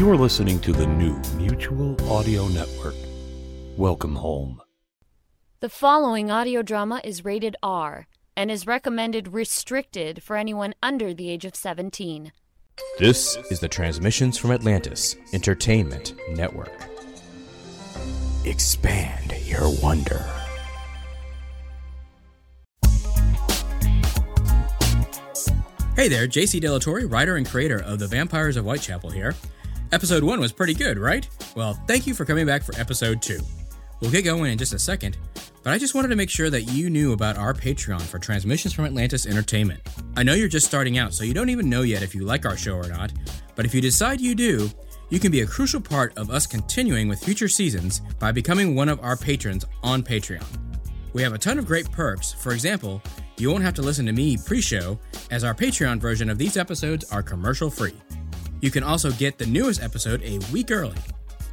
You are listening to the new Mutual Audio Network. Welcome home. The following audio drama is rated R and is recommended restricted for anyone under the age of 17. This is the Transmissions from Atlantis Entertainment Network. Expand your wonder. Hey there, JC Delatorre, writer and creator of The Vampires of Whitechapel here. Episode 1 was pretty good, right? Well, thank you for coming back for episode 2. We'll get going in just a second, but I just wanted to make sure that you knew about our Patreon for Transmissions from Atlantis Entertainment. I know you're just starting out, so you don't even know yet if you like our show or not, but if you decide you do, you can be a crucial part of us continuing with future seasons by becoming one of our patrons on Patreon. We have a ton of great perks. For example, you won't have to listen to me pre show, as our Patreon version of these episodes are commercial free. You can also get the newest episode a week early.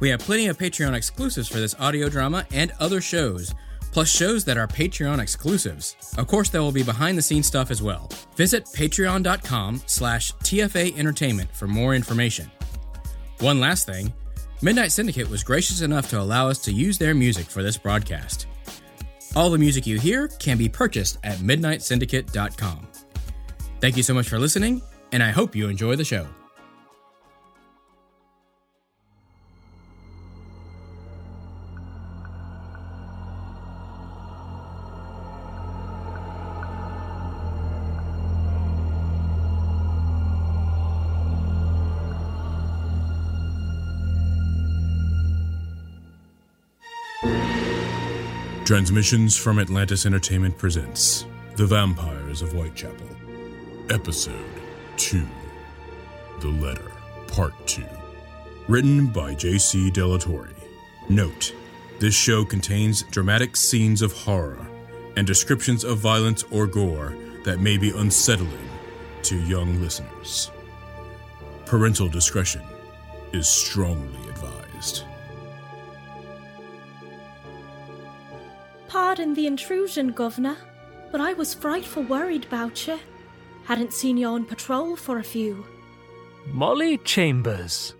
We have plenty of Patreon exclusives for this audio drama and other shows, plus shows that are Patreon exclusives. Of course, there will be behind the scenes stuff as well. Visit patreon.com slash TFA Entertainment for more information. One last thing Midnight Syndicate was gracious enough to allow us to use their music for this broadcast. All the music you hear can be purchased at midnightsyndicate.com. Thank you so much for listening, and I hope you enjoy the show. Transmissions from Atlantis Entertainment presents The Vampires of Whitechapel, Episode 2 The Letter, Part 2. Written by J.C. Delatorre. Note this show contains dramatic scenes of horror and descriptions of violence or gore that may be unsettling to young listeners. Parental discretion is strongly advised. Pardon the intrusion, Governor, but I was frightful worried about you. Hadn't seen you on patrol for a few. Molly Chambers.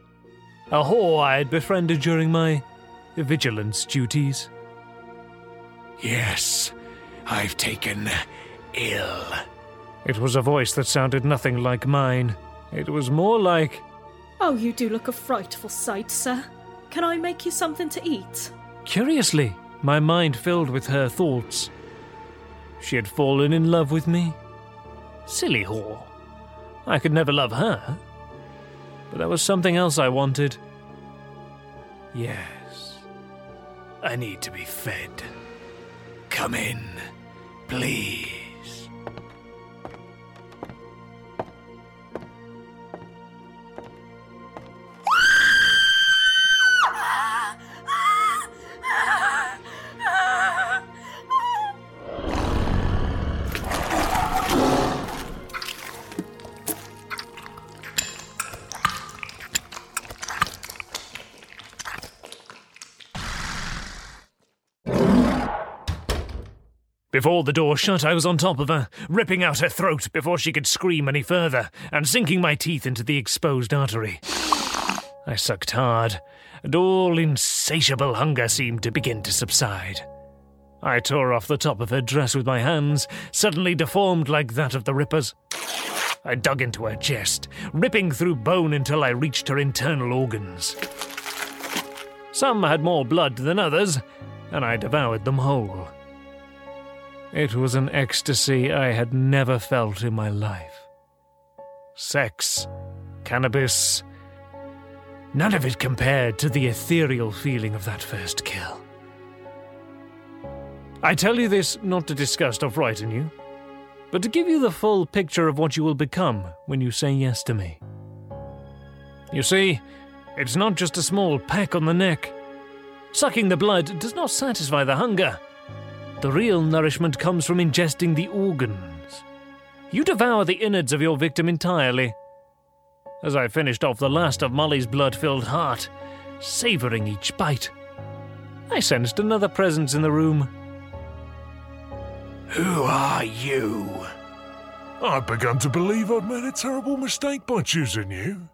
A whore I had befriended during my vigilance duties. Yes, I've taken ill. It was a voice that sounded nothing like mine. It was more like. Oh, you do look a frightful sight, sir. Can I make you something to eat? Curiously, my mind filled with her thoughts. She had fallen in love with me. Silly whore. I could never love her. But there was something else I wanted. Yes. I need to be fed. Come in, please. Before the door shut, I was on top of her, ripping out her throat before she could scream any further, and sinking my teeth into the exposed artery. I sucked hard, and all insatiable hunger seemed to begin to subside. I tore off the top of her dress with my hands, suddenly deformed like that of the Rippers. I dug into her chest, ripping through bone until I reached her internal organs. Some had more blood than others, and I devoured them whole. It was an ecstasy I had never felt in my life. Sex, cannabis, none of it compared to the ethereal feeling of that first kill. I tell you this not to disgust or frighten you, but to give you the full picture of what you will become when you say yes to me. You see, it's not just a small peck on the neck. Sucking the blood does not satisfy the hunger. The real nourishment comes from ingesting the organs. You devour the innards of your victim entirely. As I finished off the last of Molly's blood filled heart, savouring each bite, I sensed another presence in the room. Who are you? I've begun to believe I'd made a terrible mistake by choosing you.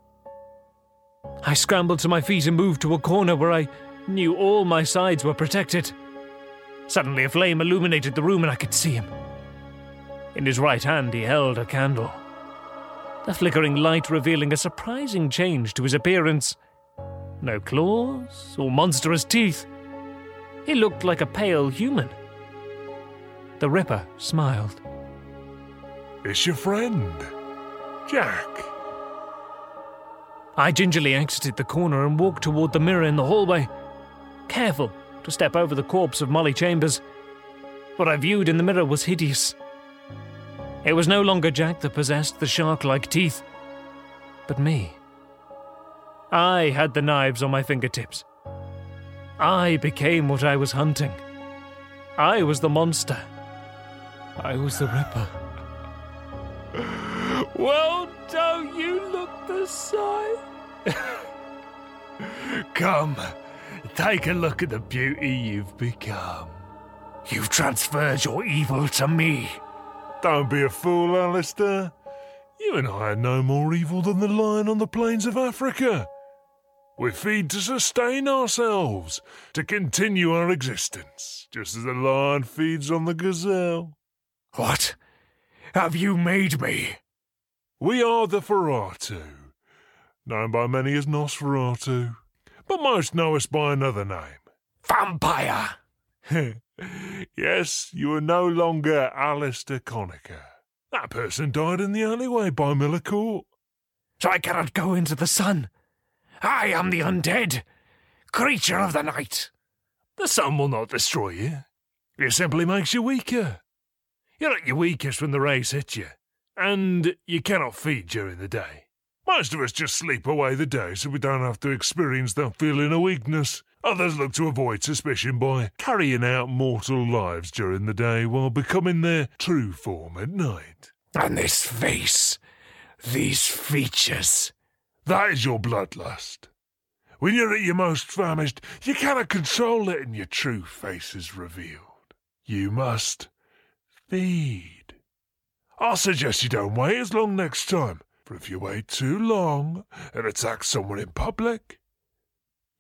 I scrambled to my feet and moved to a corner where I knew all my sides were protected. Suddenly, a flame illuminated the room and I could see him. In his right hand, he held a candle. The flickering light revealing a surprising change to his appearance. No claws or monstrous teeth. He looked like a pale human. The Ripper smiled. It's your friend, Jack. I gingerly exited the corner and walked toward the mirror in the hallway, careful to step over the corpse of Molly Chambers. What I viewed in the mirror was hideous. It was no longer Jack that possessed the shark like teeth, but me. I had the knives on my fingertips. I became what I was hunting. I was the monster. I was the Ripper. Well, don't you look the sight? Come, take a look at the beauty you've become. You've transferred your evil to me. Don't be a fool, Alistair. You and I are no more evil than the lion on the plains of Africa. We feed to sustain ourselves, to continue our existence, just as the lion feeds on the gazelle. What have you made me? We are the Feratu, known by many as Nosferatu, but most know us by another name. Vampire! yes, you are no longer Alistair Conacher. That person died in the alleyway by Court. So I cannot go into the sun. I am the undead, creature of the night. The sun will not destroy you. It simply makes you weaker. You're at your weakest when the rays hit you, and you cannot feed during the day. Most of us just sleep away the day so we don't have to experience that feeling of weakness. Others look to avoid suspicion by carrying out mortal lives during the day while becoming their true form at night. And this face, these features. That is your bloodlust. When you're at your most famished, you cannot control it and your true face is revealed. You must feed. I'll suggest you don't wait as long next time, for if you wait too long and attack someone in public,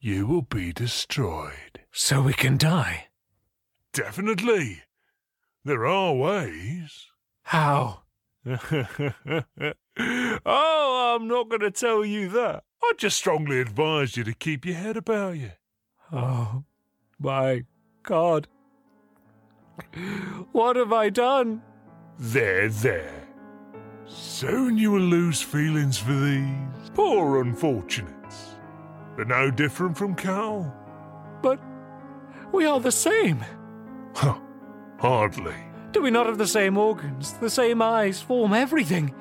you will be destroyed. So we can die? Definitely. There are ways. How? oh, I'm not going to tell you that. I just strongly advise you to keep your head about you. Oh, my God. What have I done? There, there. Soon you will lose feelings for these poor unfortunates. They're no different from Cal. But we are the same. Huh, hardly. Do we not have the same organs, the same eyes, form, everything?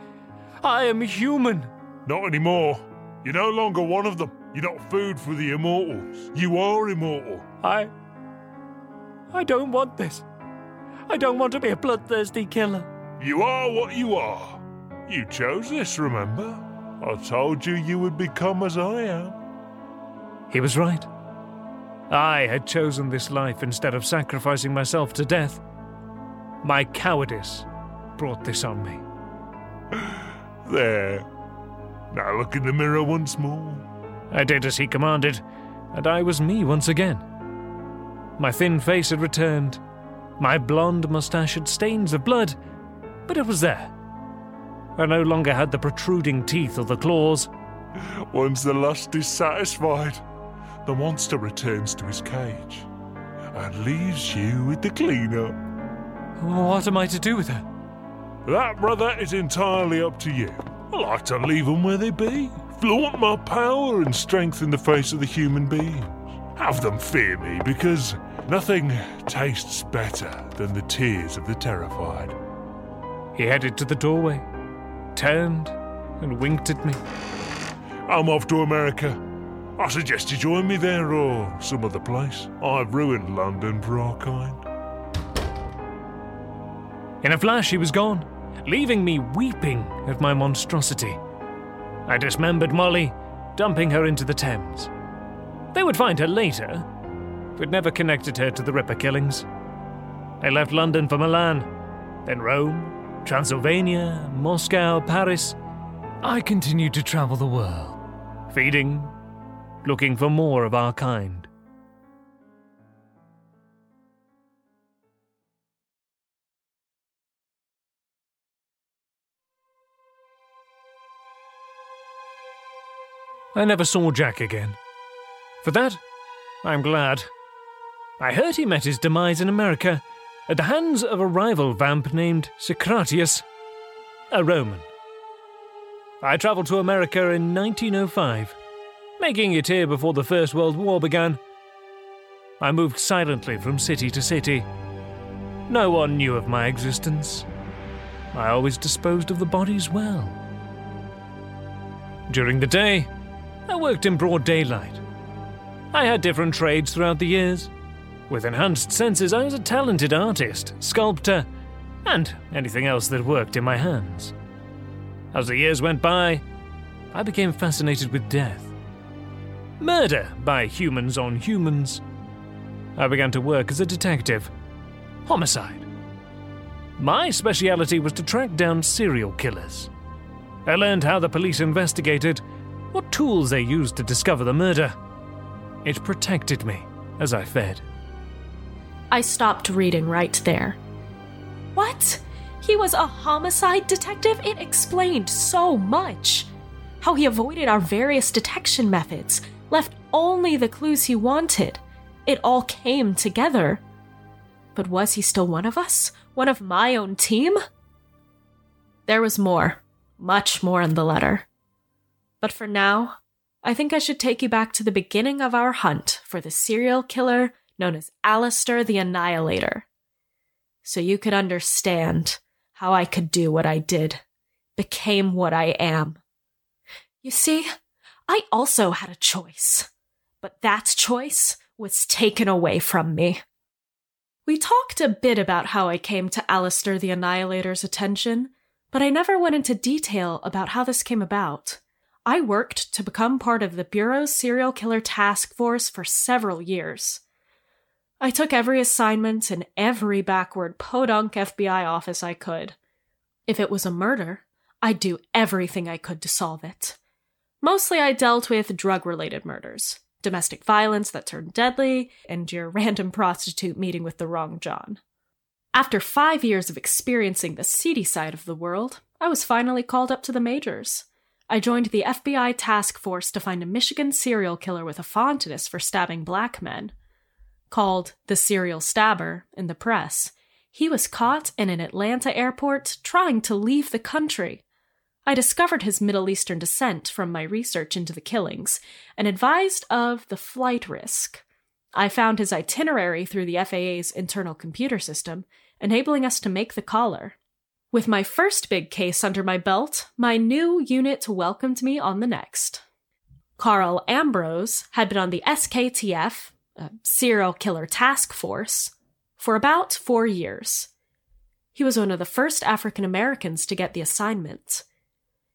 I am human. Not anymore. You're no longer one of them. You're not food for the immortals. You are immortal. I. I don't want this. I don't want to be a bloodthirsty killer. You are what you are. You chose this, remember? I told you you would become as I am. He was right. I had chosen this life instead of sacrificing myself to death. My cowardice brought this on me. There. Now look in the mirror once more. I did as he commanded, and I was me once again. My thin face had returned. My blonde moustache had stains of blood, but it was there. I no longer had the protruding teeth or the claws. Once the lust is satisfied, the monster returns to his cage and leaves you with the cleanup. What am I to do with her? That, brother, is entirely up to you. I like to leave them where they be, flaunt my power and strength in the face of the human beings. Have them fear me because nothing tastes better than the tears of the terrified. He headed to the doorway, turned, and winked at me. I'm off to America. I suggest you join me there or some other place. I've ruined London for our kind. In a flash, he was gone, leaving me weeping at my monstrosity. I dismembered Molly, dumping her into the Thames. They would find her later, but never connected her to the Ripper killings. I left London for Milan, then Rome, Transylvania, Moscow, Paris. I continued to travel the world, feeding, looking for more of our kind. I never saw Jack again. For that, I'm glad. I heard he met his demise in America at the hands of a rival vamp named Socratius, a Roman. I travelled to America in 1905, making it here before the First World War began. I moved silently from city to city. No one knew of my existence. I always disposed of the bodies well. During the day, I worked in broad daylight. I had different trades throughout the years. With enhanced senses, I was a talented artist, sculptor, and anything else that worked in my hands. As the years went by, I became fascinated with death. Murder by humans on humans. I began to work as a detective. Homicide. My speciality was to track down serial killers. I learned how the police investigated, what tools they used to discover the murder. It protected me as I fed. I stopped reading right there. What? He was a homicide detective? It explained so much. How he avoided our various detection methods, left only the clues he wanted. It all came together. But was he still one of us? One of my own team? There was more, much more in the letter. But for now, I think I should take you back to the beginning of our hunt for the serial killer known as Alistair the Annihilator. So you could understand how I could do what I did, became what I am. You see, I also had a choice, but that choice was taken away from me. We talked a bit about how I came to Alistair the Annihilator's attention, but I never went into detail about how this came about. I worked to become part of the Bureau's serial killer task force for several years. I took every assignment in every backward podunk FBI office I could. If it was a murder, I'd do everything I could to solve it. Mostly I dealt with drug related murders, domestic violence that turned deadly, and your random prostitute meeting with the wrong John. After five years of experiencing the seedy side of the world, I was finally called up to the majors. I joined the FBI task force to find a Michigan serial killer with a fondness for stabbing black men called the serial stabber in the press, he was caught in an Atlanta airport trying to leave the country. I discovered his Middle Eastern descent from my research into the killings and advised of the flight risk. I found his itinerary through the FAA's internal computer system, enabling us to make the collar. With my first big case under my belt, my new unit welcomed me on the next. Carl Ambrose had been on the SKTF, serial killer task force for about four years. He was one of the first African Americans to get the assignment.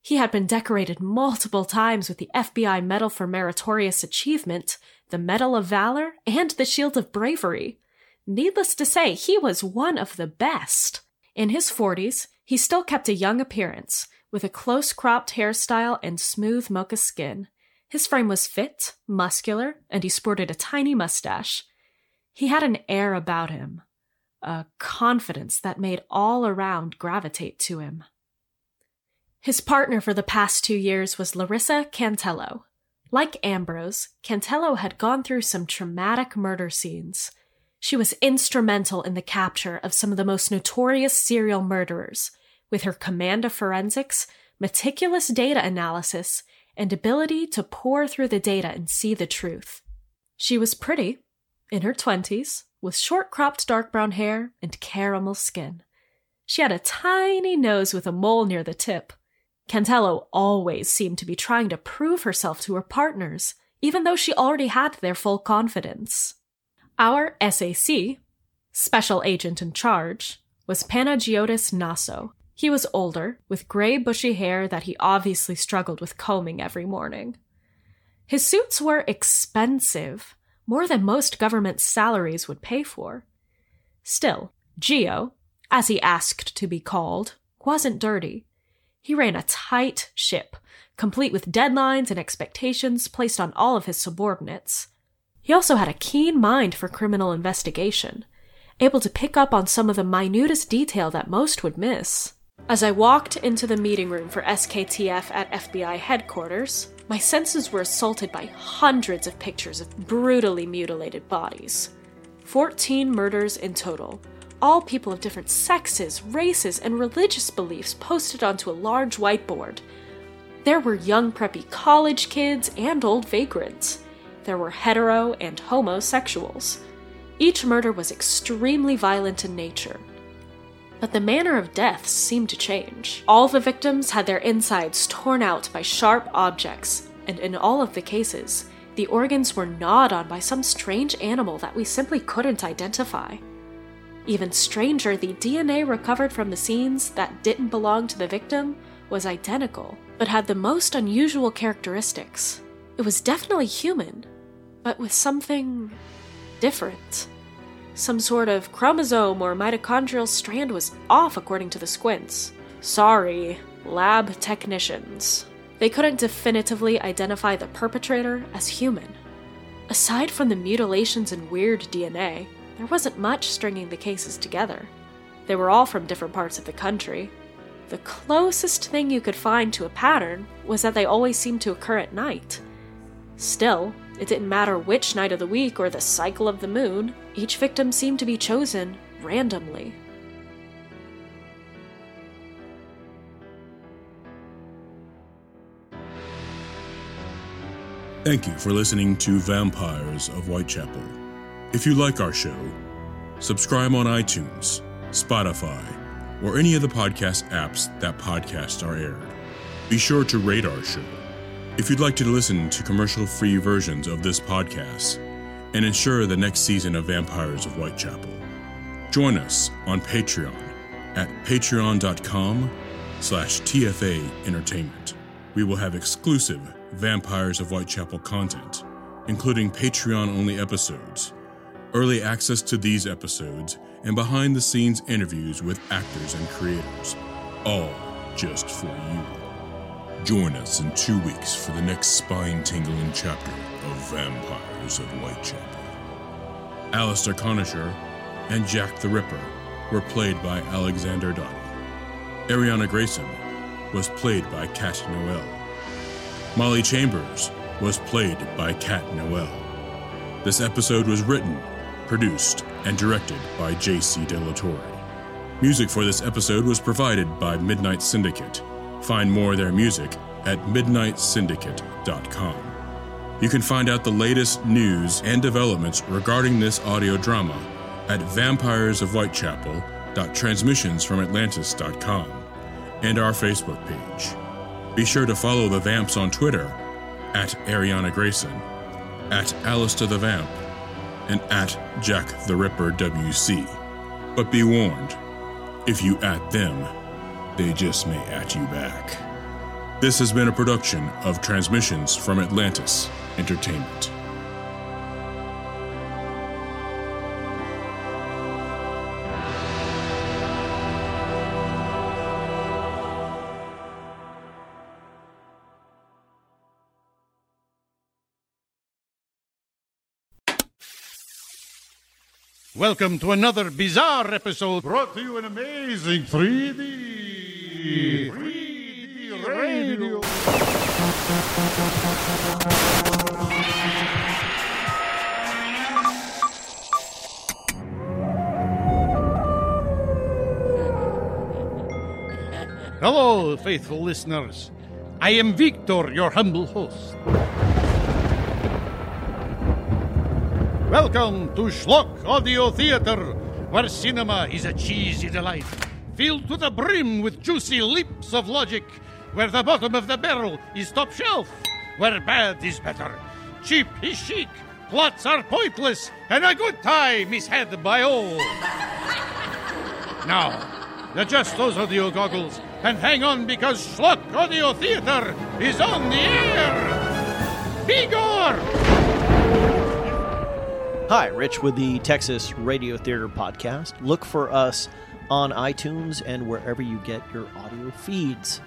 He had been decorated multiple times with the FBI Medal for Meritorious Achievement, the Medal of Valor, and the Shield of Bravery. Needless to say, he was one of the best. In his 40s, he still kept a young appearance, with a close cropped hairstyle and smooth mocha skin. His frame was fit, muscular, and he sported a tiny mustache. He had an air about him, a confidence that made all around gravitate to him. His partner for the past two years was Larissa Cantello. Like Ambrose, Cantello had gone through some traumatic murder scenes. She was instrumental in the capture of some of the most notorious serial murderers, with her command of forensics, meticulous data analysis, and ability to pore through the data and see the truth. She was pretty, in her twenties, with short cropped dark brown hair and caramel skin. She had a tiny nose with a mole near the tip. Cantello always seemed to be trying to prove herself to her partners, even though she already had their full confidence. Our SAC, special agent in charge, was Panagiotis Naso. He was older, with gray bushy hair that he obviously struggled with combing every morning. His suits were expensive, more than most government salaries would pay for. Still, Geo, as he asked to be called, wasn't dirty. He ran a tight ship, complete with deadlines and expectations placed on all of his subordinates. He also had a keen mind for criminal investigation, able to pick up on some of the minutest detail that most would miss. As I walked into the meeting room for SKTF at FBI headquarters, my senses were assaulted by hundreds of pictures of brutally mutilated bodies. 14 murders in total, all people of different sexes, races, and religious beliefs posted onto a large whiteboard. There were young preppy college kids and old vagrants. There were hetero and homosexuals. Each murder was extremely violent in nature. But the manner of deaths seemed to change. All the victims had their insides torn out by sharp objects, and in all of the cases, the organs were gnawed on by some strange animal that we simply couldn't identify. Even stranger, the DNA recovered from the scenes that didn't belong to the victim was identical, but had the most unusual characteristics. It was definitely human, but with something different. Some sort of chromosome or mitochondrial strand was off according to the squints. Sorry, lab technicians. They couldn't definitively identify the perpetrator as human. Aside from the mutilations and weird DNA, there wasn't much stringing the cases together. They were all from different parts of the country. The closest thing you could find to a pattern was that they always seemed to occur at night. Still, it didn't matter which night of the week or the cycle of the moon, each victim seemed to be chosen randomly. Thank you for listening to Vampires of Whitechapel. If you like our show, subscribe on iTunes, Spotify, or any of the podcast apps that podcasts are aired. Be sure to rate our show. If you'd like to listen to commercial free versions of this podcast and ensure the next season of Vampires of Whitechapel, join us on Patreon at patreon.com slash TFA Entertainment. We will have exclusive Vampires of Whitechapel content, including Patreon only episodes, early access to these episodes, and behind the scenes interviews with actors and creators, all just for you. Join us in two weeks for the next spine tingling chapter of Vampires of Whitechapel. Alistair Conisher and Jack the Ripper were played by Alexander Dottie. Ariana Grayson was played by Kat Noel. Molly Chambers was played by Kat Noel. This episode was written, produced, and directed by J.C. Delatorre. Music for this episode was provided by Midnight Syndicate. Find more of their music at midnightsyndicate.com. You can find out the latest news and developments regarding this audio drama at vampiresofwhitechapel.transmissionsfromatlantis.com and our Facebook page. Be sure to follow the Vamps on Twitter at Ariana Grayson, at Alistair the Vamp, and at Jack the Ripper WC. But be warned, if you at them, they just may at you back. This has been a production of Transmissions from Atlantis Entertainment. Welcome to another bizarre episode brought to you in amazing 3D. 3D radio. Hello, faithful listeners. I am Victor, your humble host. Welcome to Schlock Audio Theater, where cinema is a cheesy delight, filled to the brim with juicy leaps of logic, where the bottom of the barrel is top shelf, where bad is better, cheap is chic, plots are pointless, and a good time is had by all. now, adjust those audio goggles and hang on because Schlock Audio Theater is on the air! Igor! Hi, Rich with the Texas Radio Theater Podcast. Look for us on iTunes and wherever you get your audio feeds.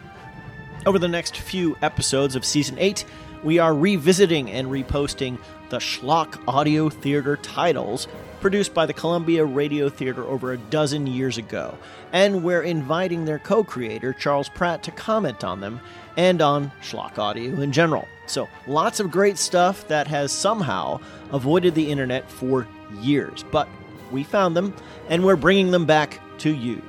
Over the next few episodes of Season 8, we are revisiting and reposting the Schlock Audio Theater titles produced by the Columbia Radio Theater over a dozen years ago, and we're inviting their co creator, Charles Pratt, to comment on them and on Schlock Audio in general. So, lots of great stuff that has somehow avoided the internet for years, but we found them and we're bringing them back to you.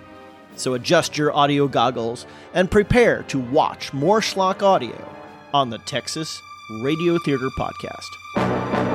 So, adjust your audio goggles and prepare to watch more Schlock Audio on the Texas Radio Theater Podcast.